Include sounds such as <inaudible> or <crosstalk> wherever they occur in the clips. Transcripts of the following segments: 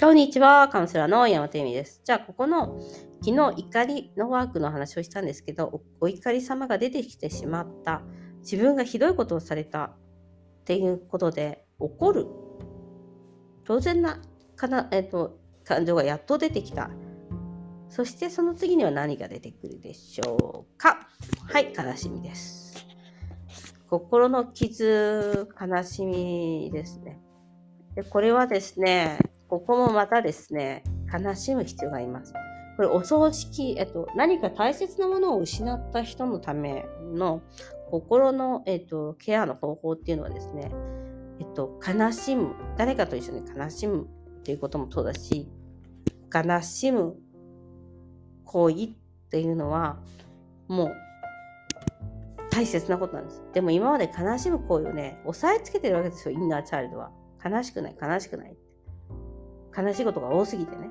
こんにちは、カウンセラーの山手美です。じゃあ、ここの昨日怒りのワークの話をしたんですけど、お怒り様が出てきてしまった、自分がひどいことをされたっていうことで怒る。当然なかな、えっと、感情がやっと出てきた。そしてその次には何が出てくるでしょうか。はい、悲しみです。心の傷、悲しみですね。でこれはですね、ここもまたですね、悲しむ必要があります。これ、お葬式、えっと、何か大切なものを失った人のための心の、えっと、ケアの方法っていうのはですね、えっと、悲しむ、誰かと一緒に悲しむっていうこともそうだし、悲しむ行為っていうのは、もう、大切なことなんです。でも今まで悲しむ行為をね、押さえつけてるわけですよ、インナーチャイルドは。悲しくない、悲しくない。悲しいことが多すぎてね。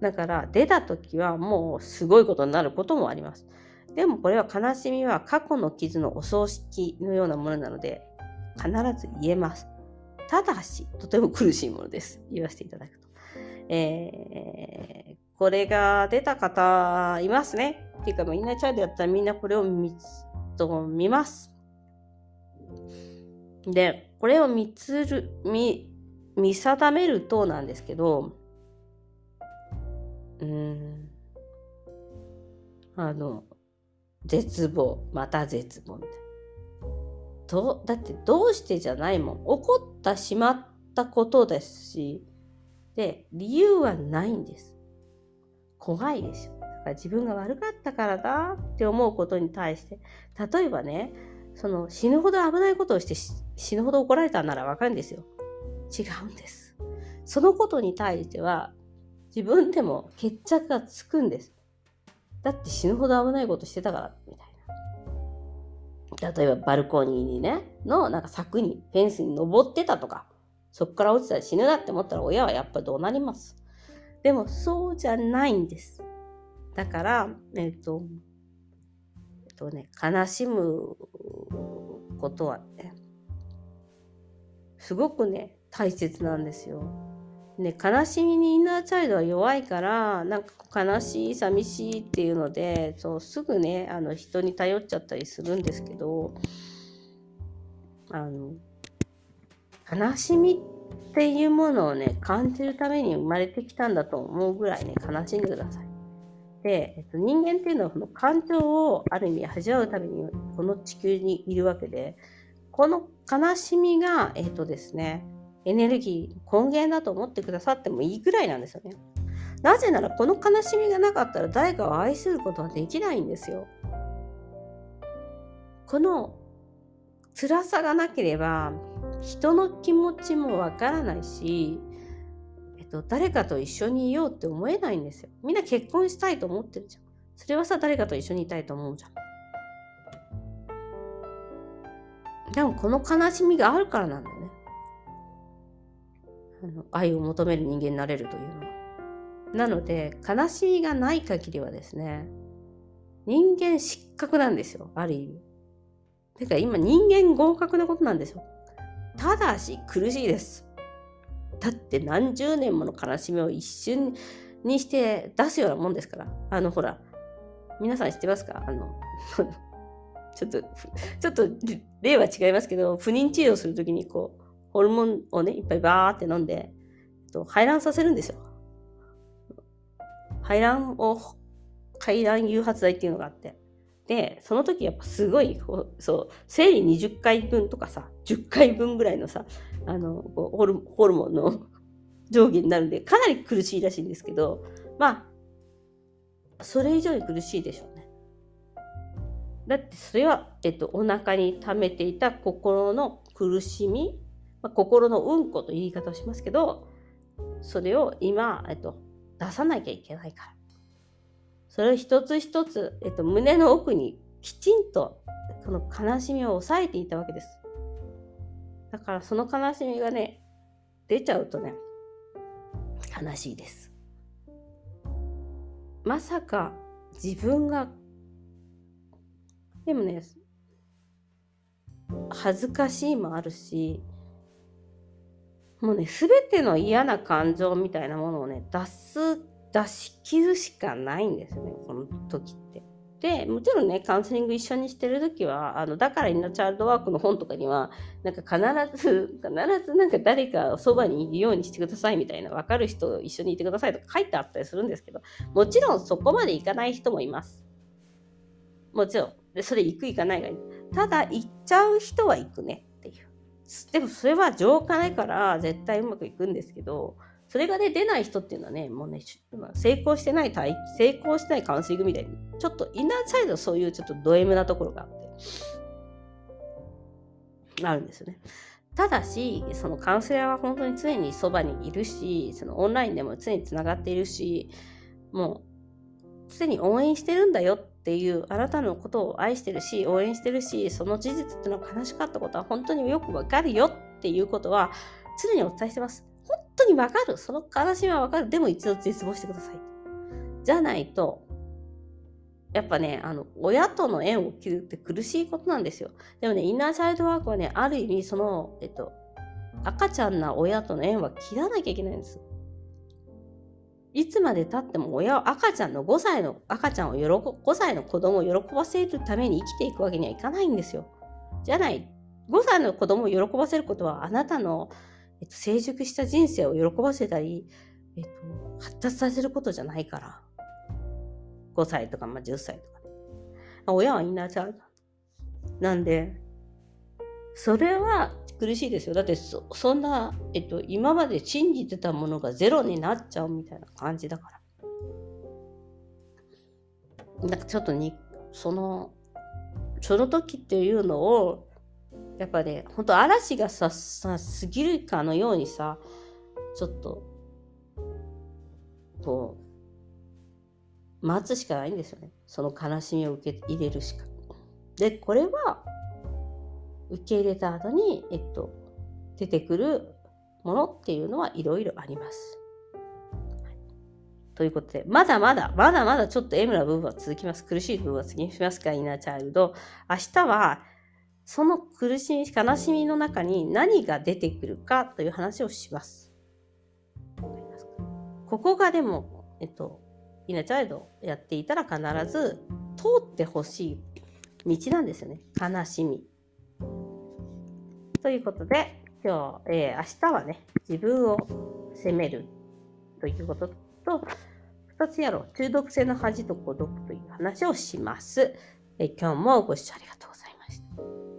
だから出た時はもうすごいことになることもあります。でもこれは悲しみは過去の傷のお葬式のようなものなので必ず言えます。ただし、とても苦しいものです。言わせていただくと。えー、これが出た方いますね。っていうか、インナーチャイルドやったらみんなこれを見と見ます。で、これを見つる、見、見定めるとなんですけど、うん、あの、絶望、また絶望みたいな。どだってどうしてじゃないもん。起こったしまったことですし、で、理由はないんです。怖いでしょ。だから自分が悪かったからだって思うことに対して、例えばね、その死ぬほど危ないことをして死ぬほど怒られたならわかるんですよ。違うんです。そのことに対しては自分でも決着がつくんです。だって死ぬほど危ないことしてたから、みたいな。例えばバルコニーにね、のなんか柵に、フェンスに登ってたとか、そこから落ちたら死ぬなって思ったら親はやっぱどうなります。でもそうじゃないんです。だから、えっ、と、えっとね、悲しむことはね、すごくね、大切なんですよ。ね、悲しみにインナーチャイルドは弱いからなんか悲しい寂しいっていうのでそうすぐねあの人に頼っちゃったりするんですけどあの悲しみっていうものをね感じるために生まれてきたんだと思うぐらいね悲しんでください。で、えっと、人間っていうのはこの感情をある意味味わうためにこの地球にいるわけでこの悲しみがえっとですねエネルギー根源だと思ってくださってもいいぐらいなんですよね。なぜならこの悲しみがなかったら誰かを愛することはできないんですよ。この辛さがなければ人の気持ちもわからないし、えっと、誰かと一緒にいようって思えないんですよ。みんな結婚したいと思ってるじゃん。それはさ、誰かと一緒にいたいと思うじゃん。でもこの悲しみがあるからなんだ。あの愛を求める人間になれるというのは。なので、悲しみがない限りはですね、人間失格なんですよ、ある意味。てか今人間合格なことなんですよ。ただし苦しいです。だって何十年もの悲しみを一瞬にして出すようなもんですから。あのほら、皆さん知ってますか？あの、<laughs> ちょっと、ちょっと例は違いますけど、不妊治療するときにこう、ホルモンをね、いっぱいバーって飲んで、排卵させるんですよ。排卵を、排卵誘発剤っていうのがあって。で、その時やっぱすごい、そう、生理20回分とかさ、10回分ぐらいのさ、あの、ホルホルモンの <laughs> 上下になるんで、かなり苦しいらしいんですけど、まあ、それ以上に苦しいでしょうね。だってそれは、えっと、お腹に溜めていた心の苦しみまあ、心のうんこと言い方をしますけど、それを今、えっと、出さなきゃいけないから。それを一つ一つ、えっと、胸の奥にきちんとこの悲しみを抑えていたわけです。だからその悲しみがね、出ちゃうとね、悲しいです。まさか自分が、でもね、恥ずかしいもあるし、もうね、すべての嫌な感情みたいなものをね、出す、出し切るしかないんですよね、この時って。で、もちろんね、カウンセリング一緒にしてる時は、あの、だからインナーチャイルドワークの本とかには、なんか必ず、必ずなんか誰かそばにいるようにしてくださいみたいな、わかる人一緒にいてくださいとか書いてあったりするんですけど、もちろんそこまでいかない人もいます。もちろん。で、それ行く行かないがいい。ただ、行っちゃう人は行くね。でもそれは浄化ないから絶対うまくいくんですけど、それがね、出ない人っていうのはね、もうね、成功してない体、成功してないカウンセリングみたいに、ちょっとインナーサイドそういうちょっとド M なところがあって、あるんですよね。ただし、そのカウンセラーは本当に常にそばにいるし、そのオンラインでも常につながっているし、もう常に応援してるんだよっていうあなたのことを愛してるし応援してるしその事実っていうのは悲しかったことは本当によくわかるよっていうことは常にお伝えしてます本当にわかるその悲しみはわかるでも一度絶望してくださいじゃないとやっぱね、あの、親との縁を切るって苦しいことなんですよ。でもね、インナーサイドワークはね、ある意味、その、えっと、赤ちゃんな親との縁は切らなきゃいけないんです。いつまでたっても親は赤ちゃんの5歳の赤ちゃんを喜5歳の子供を喜ばせるために生きていくわけにはいかないんですよ。じゃない。5歳の子供を喜ばせることはあなたの、えっと、成熟した人生を喜ばせたり、えっと、発達させることじゃないから。5歳とか、まあ、10歳とか、親はいなちゃう。なんで、それは苦しいですよ。だってそ、んな、えっと、今まで信じてたものがゼロになっちゃうみたいな感じだから。なんかちょっとに、その、その時っていうのを、やっぱね、本当嵐がさ、さ、過ぎるかのようにさ、ちょっと、こう、待つしかないんですよね。その悲しみを受け入れるしか。で、これは、受け入れた後に、えっと、出てくるものっていうのはいろいろあります。ということで、まだまだ、まだまだちょっと M な部分は続きます。苦しい部分は続きますか、インナーチャイルド。明日は、その苦しみ、悲しみの中に何が出てくるかという話をします。ここがでも、えっと、イナーチャイルドやっていたら必ず通ってほしい道なんですよね。悲しみ。ということで、今日、えー、明日はね、自分を責めるということと、2つやろう、中毒性の恥と孤独という話をします。えー、今日もご視聴ありがとうございました。